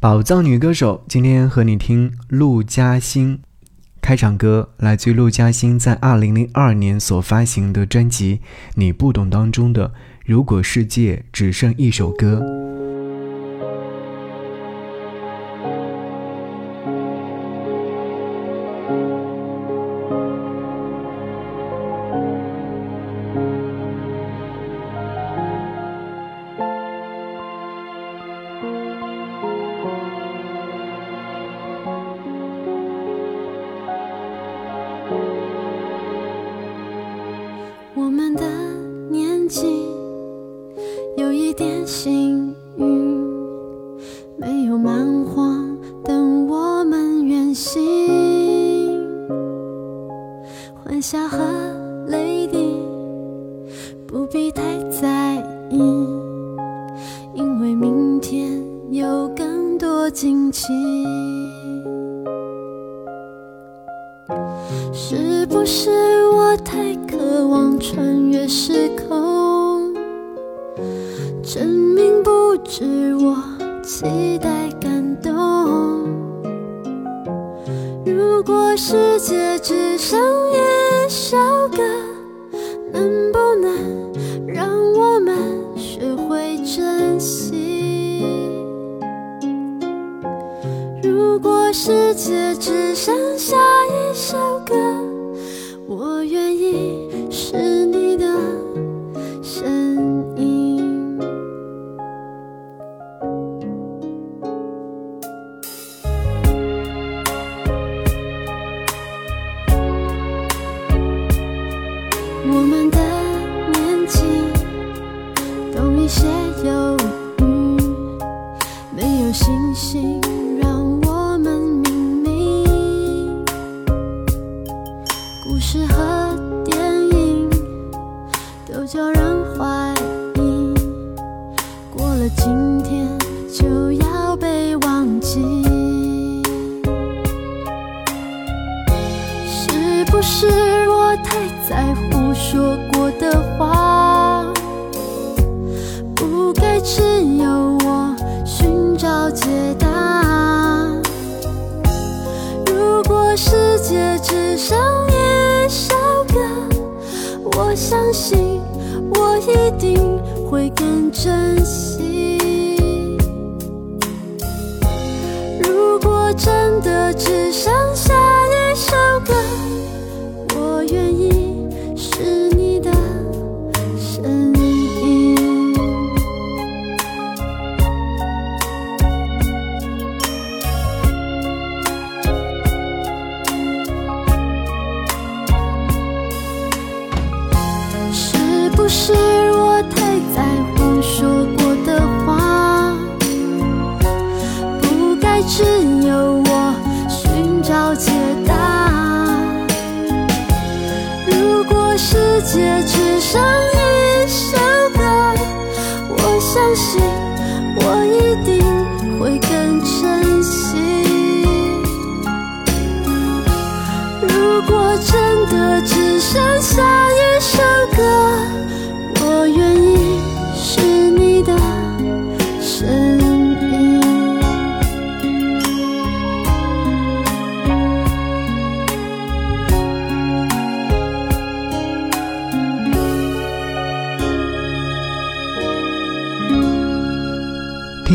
宝藏女歌手，今天和你听陆嘉欣。开场歌来自于陆嘉欣在二零零二年所发行的专辑《你不懂》当中的《如果世界只剩一首歌》。笑和泪滴，不必太在意，因为明天有更多惊奇。是不是我太渴望穿越时空，证明不止我期待感动？如果世界只剩界只剩下一首歌，我愿意是你是不是我太在乎？说过的话，不该只有我寻找解答。如果世界只剩一首歌，我相信我一定会更珍惜。如果真的只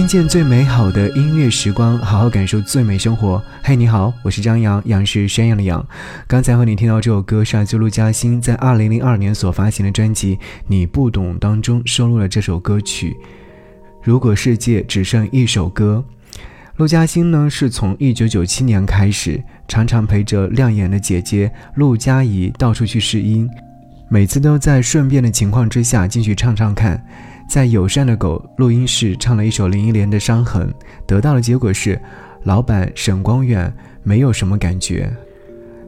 听见最美好的音乐时光，好好感受最美生活。嘿，你好，我是张扬，杨是山羊的羊。刚才和你听到这首歌是自陆嘉欣在二零零二年所发行的专辑《你不懂》当中收录了这首歌曲。如果世界只剩一首歌，陆嘉欣呢是从一九九七年开始，常常陪着亮眼的姐姐陆嘉怡到处去试音，每次都在顺便的情况之下进去唱唱看。在友善的狗录音室唱了一首林忆莲的《伤痕》，得到的结果是，老板沈光远没有什么感觉，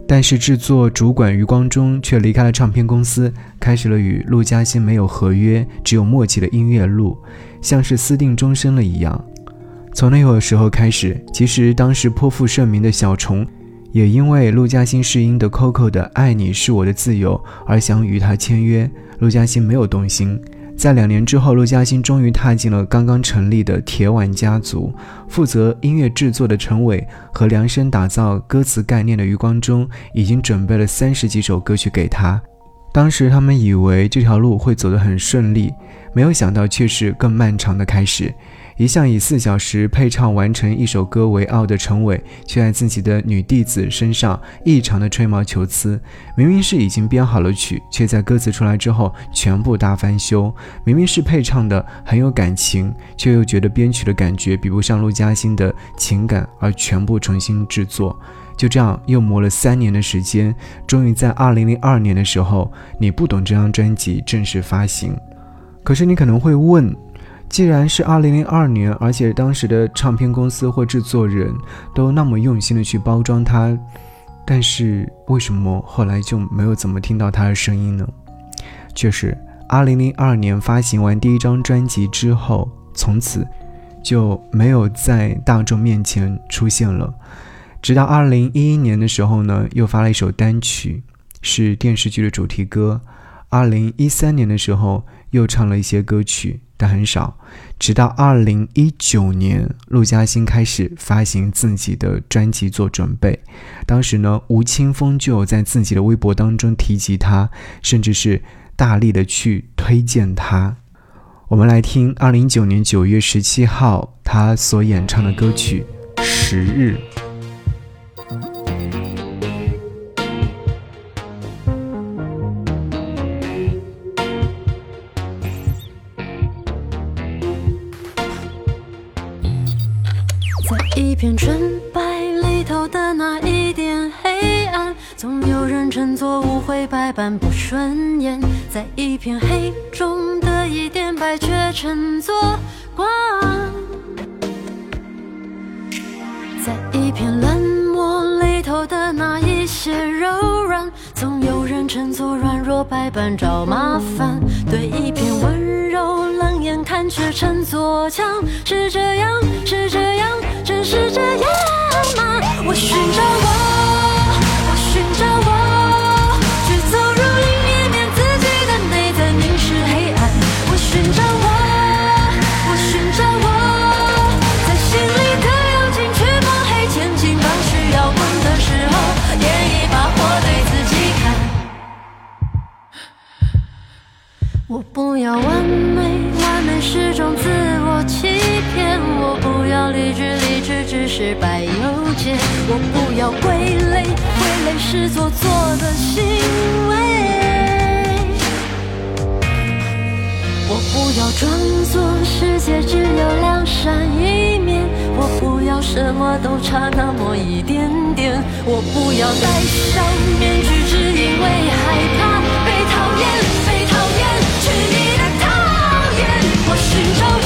但是制作主管余光中却离开了唱片公司，开始了与陆嘉欣没有合约、只有默契的音乐路，像是私定终身了一样。从那会时候开始，其实当时颇负盛名的小虫，也因为陆嘉欣试音的 Coco 的《爱你是我的自由》而想与他签约，陆嘉欣没有动心。在两年之后，陆嘉欣终于踏进了刚刚成立的铁腕家族。负责音乐制作的陈伟和量身打造歌词概念的余光中，已经准备了三十几首歌曲给他。当时他们以为这条路会走得很顺利，没有想到却是更漫长的开始。一向以四小时配唱完成一首歌为傲的陈伟，却在自己的女弟子身上异常的吹毛求疵。明明是已经编好了曲，却在歌词出来之后全部大翻修。明明是配唱的很有感情，却又觉得编曲的感觉比不上陆嘉欣的情感，而全部重新制作。就这样又磨了三年的时间，终于在二零零二年的时候，你不懂这张专辑正式发行。可是你可能会问。既然是二零零二年，而且当时的唱片公司或制作人都那么用心的去包装它，但是为什么后来就没有怎么听到他的声音呢？确实，二零零二年发行完第一张专辑之后，从此就没有在大众面前出现了。直到二零一一年的时候呢，又发了一首单曲，是电视剧的主题歌。二零一三年的时候，又唱了一些歌曲。但很少，直到二零一九年，陆嘉欣开始发行自己的专辑做准备。当时呢，吴青峰就有在自己的微博当中提及他，甚至是大力的去推荐他。我们来听二零一九年九月十七号他所演唱的歌曲《十日》。一片纯白里头的那一点黑暗，总有人称作误会百般不顺眼。在一片黑中的一点白，却称作光。在一片冷漠里头的那一些柔软，总有人称作软弱，百般找麻烦。对一片温柔看，却成作强。是这样，是这样。真是这样吗？我寻找我，我寻找我，去走入另一面自己的内在，凝视黑暗。我寻找我，我寻找我，在心里的幽静去摸黑前进。当需要滚的时候，点一把火对自己看。我不要，完美是种自我欺骗。我不要理智。理智只是白又结，我不要归类，归类是做作的行为。我不要装作世界只有两扇一面，我不要什么都差那么一点点。我不要戴上面。具，只因为害怕被讨厌，被讨厌，寻找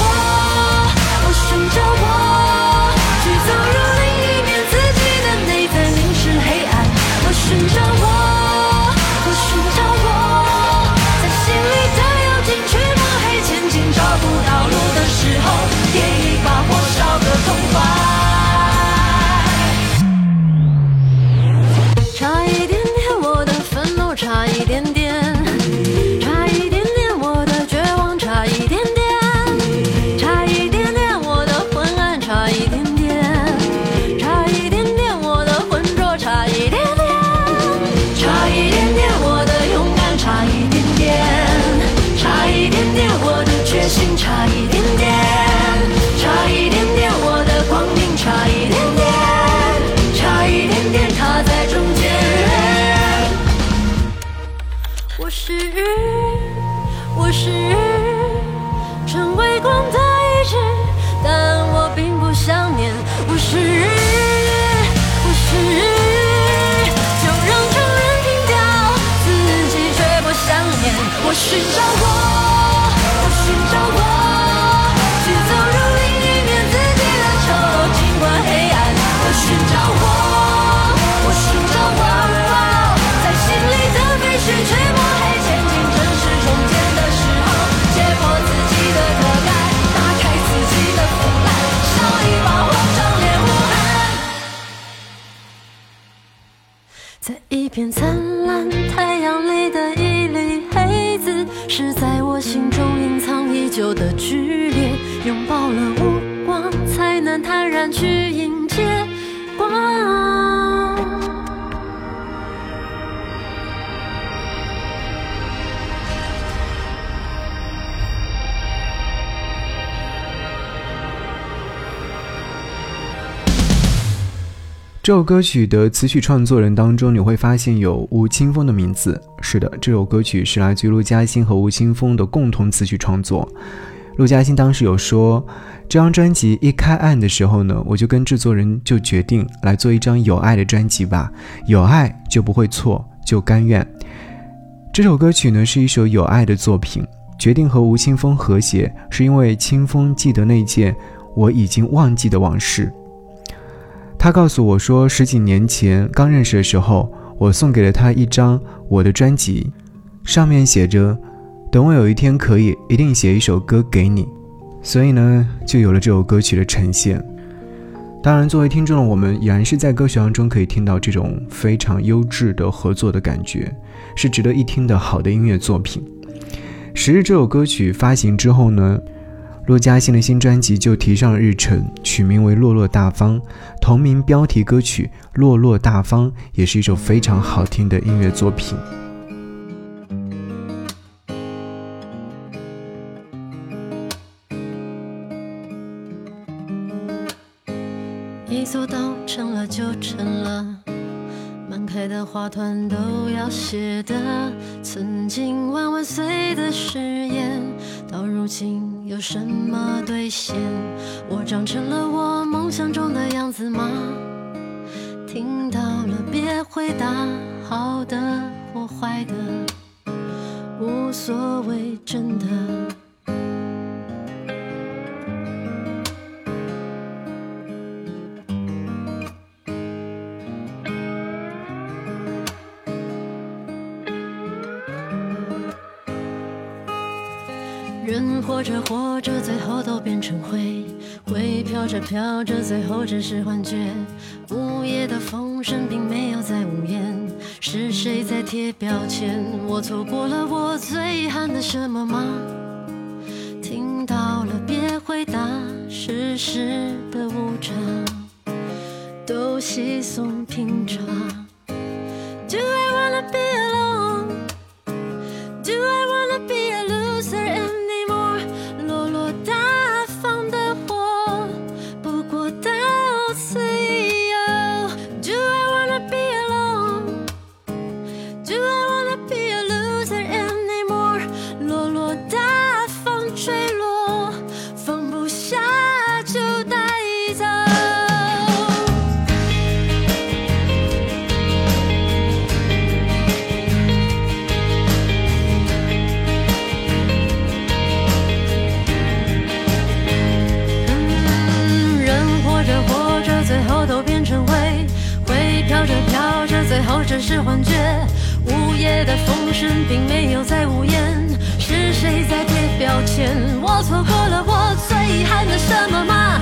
这首歌曲的词曲创作人当中，你会发现有吴青峰的名字。是的，这首歌曲是来自陆嘉欣和吴青峰的共同词曲创作。陆嘉欣当时有说，这张专辑一开案的时候呢，我就跟制作人就决定来做一张有爱的专辑吧，有爱就不会错，就甘愿。这首歌曲呢是一首有爱的作品，决定和吴青峰和谐，是因为青峰记得那件我已经忘记的往事。他告诉我说，十几年前刚认识的时候，我送给了他一张我的专辑，上面写着：“等我有一天可以，一定写一首歌给你。”所以呢，就有了这首歌曲的呈现。当然，作为听众的我们，已然是在歌曲当中可以听到这种非常优质的合作的感觉，是值得一听的好的音乐作品。十日这首歌曲发行之后呢？陆嘉欣的新专辑就提上了日程，取名为《落落大方》，同名标题歌曲《落落大方》也是一首非常好听的音乐作品。一座岛成了就成了，满开的花团都要谢的，曾经万万岁的誓言，到如今。有什么兑现？我长成了我梦想中的样子吗？听到了别回答，好的或坏的，无所谓，真的。活着活着，最后都变成灰；灰飘着飘着，最后只是幻觉。午夜的风声并没有在无言，是谁在贴标签？我错过了我最遗憾的什么吗？听到了别回答，世事的无常都稀松平常。Do I wanna be 只是幻觉，午夜的风声并没有在呜咽，是谁在贴标签？我错过了我最遗憾的什么吗？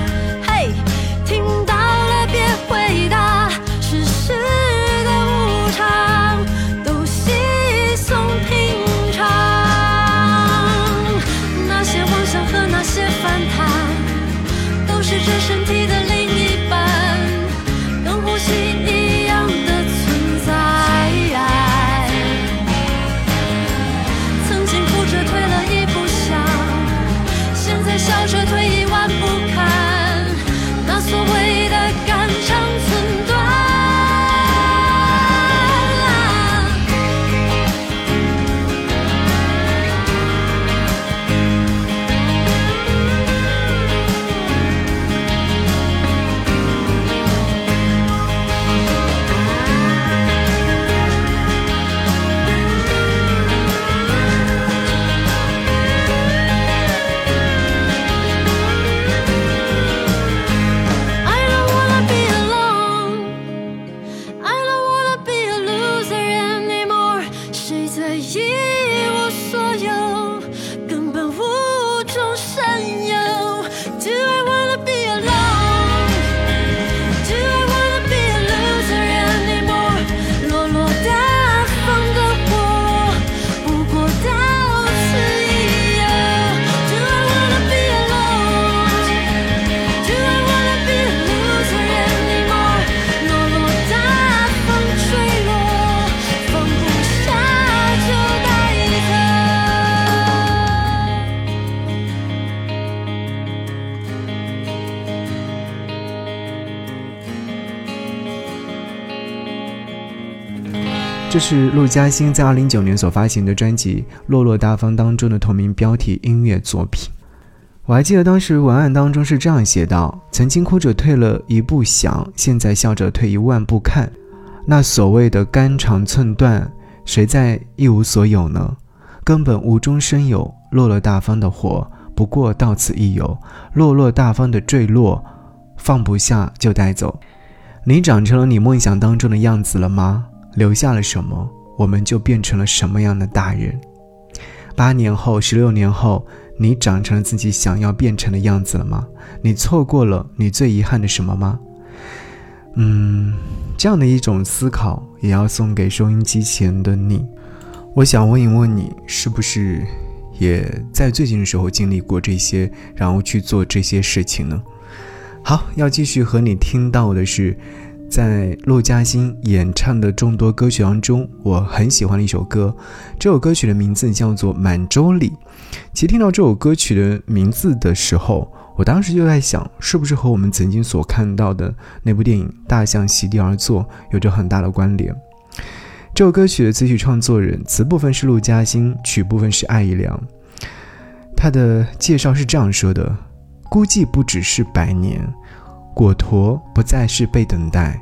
这是陆嘉欣在二零一九年所发行的专辑《落落大方》当中的同名标题音乐作品。我还记得当时文案当中是这样写道：“曾经哭着退了一步想，现在笑着退一万步看。那所谓的肝肠寸断，谁在一无所有呢？根本无中生有。落落大方的火，不过到此一游。落落大方的坠落，放不下就带走。你长成了你梦想当中的样子了吗？”留下了什么，我们就变成了什么样的大人。八年后，十六年后，你长成了自己想要变成的样子了吗？你错过了你最遗憾的什么吗？嗯，这样的一种思考，也要送给收音机前的你。我想问一问你，是不是也在最近的时候经历过这些，然后去做这些事情呢？好，要继续和你听到的是。在陆嘉欣演唱的众多歌曲当中，我很喜欢的一首歌，这首歌曲的名字叫做《满洲里》。其实听到这首歌曲的名字的时候，我当时就在想，是不是和我们曾经所看到的那部电影《大象席地而坐》有着很大的关联？这首歌曲的词曲创作人，词部分是陆嘉欣，曲部分是艾怡良。他的介绍是这样说的：估计不只是百年。果陀不再是被等待。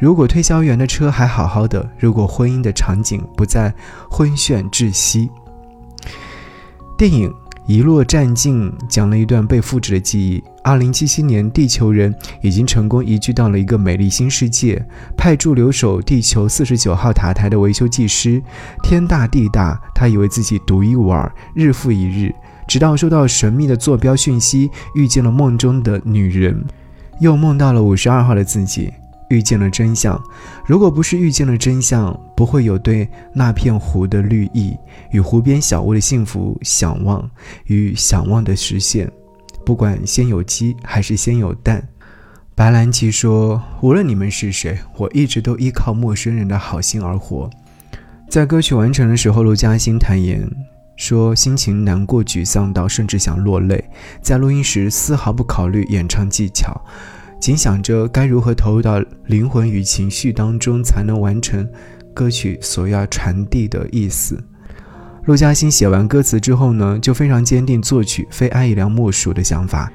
如果推销员的车还好好的，如果婚姻的场景不再昏眩窒息。电影《遗落战境》讲了一段被复制的记忆。二零七七年，地球人已经成功移居到了一个美丽新世界。派驻留守地球四十九号塔台的维修技师，天大地大，他以为自己独一无二。日复一日，直到收到神秘的坐标讯息，遇见了梦中的女人。又梦到了五十二号的自己，遇见了真相。如果不是遇见了真相，不会有对那片湖的绿意与湖边小屋的幸福想望与想望的实现。不管先有鸡还是先有蛋，白兰奇说：“无论你们是谁，我一直都依靠陌生人的好心而活。”在歌曲完成的时候，陆嘉欣坦言。说心情难过、沮丧到甚至想落泪，在录音时丝毫不考虑演唱技巧，仅想着该如何投入到灵魂与情绪当中，才能完成歌曲所要传递的意思。陆嘉欣写完歌词之后呢，就非常坚定作曲非艾怡良莫属的想法，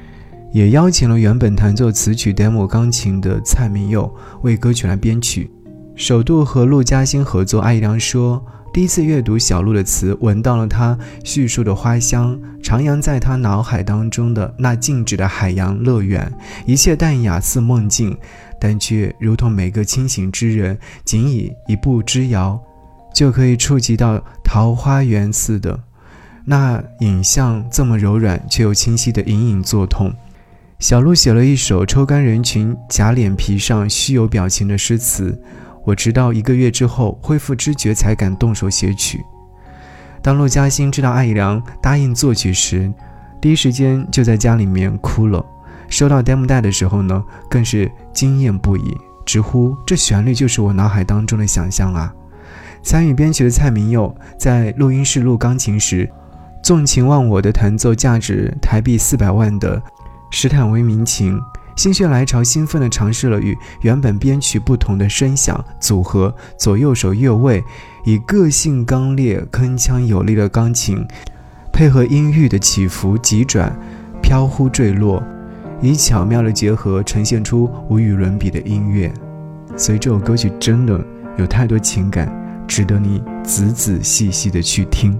也邀请了原本弹奏词曲 demo 钢琴的蔡明佑为歌曲来编曲，首度和陆嘉欣合作。艾怡良说。第一次阅读小鹿的词，闻到了他叙述的花香，徜徉在他脑海当中的那静止的海洋乐园，一切淡雅似梦境，但却如同每个清醒之人，仅以一步之遥，就可以触及到桃花源似的。那影像这么柔软却又清晰的隐隐作痛。小鹿写了一首抽干人群假脸皮上虚有表情的诗词。我直到一个月之后恢复知觉，才敢动手写曲。当陆嘉欣知道艾怡良答应作曲时，第一时间就在家里面哭了。收到 demo 带的时候呢，更是惊艳不已，直呼这旋律就是我脑海当中的想象啊！参与编曲的蔡明佑在录音室录钢琴时，纵情忘我的弹奏价值台币四百万的史坦威民琴。心血来潮，兴奋地尝试了与原本编曲不同的声响组合，左右手越位，以个性刚烈、铿锵有力的钢琴，配合音域的起伏急转、飘忽坠落，以巧妙的结合，呈现出无与伦比的音乐。所以这首歌曲真的有太多情感，值得你仔仔细细的去听。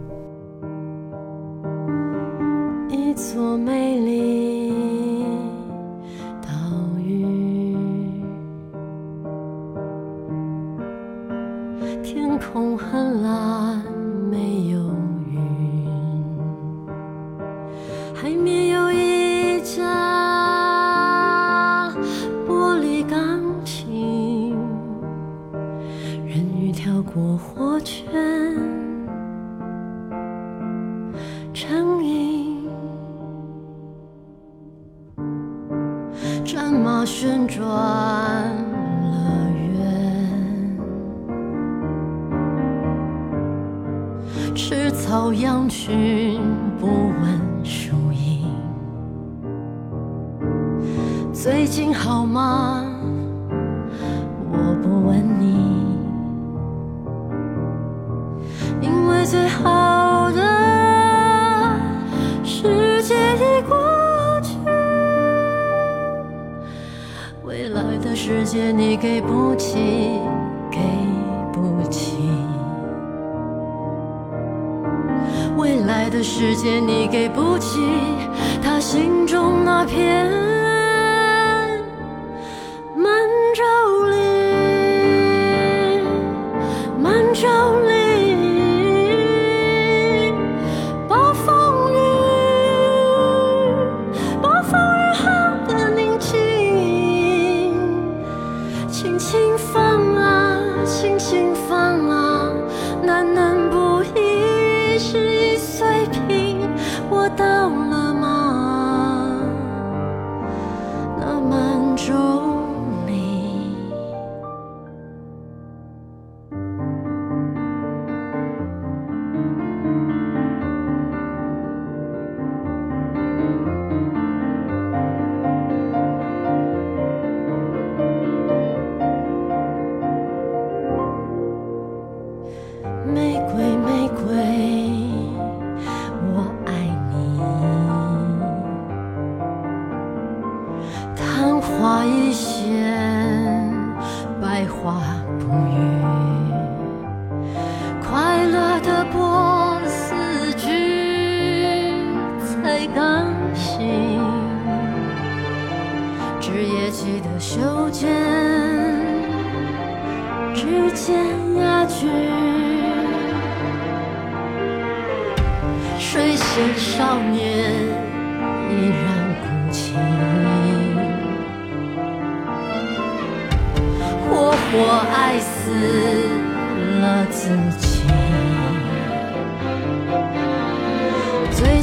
朝阳群不问输赢，最近好吗？我不问你，因为最好的世界已过去，未来的世界你给不起。世界你给不起，他心中那片。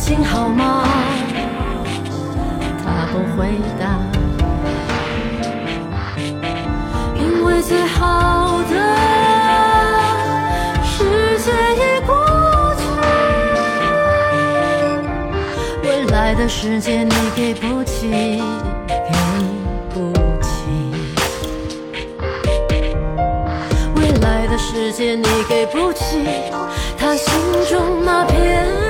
最近好吗？他不回答，因为最好的时间已过去，未来。的世界你给不起，给不起。未来的世界你给不起，他心中那片。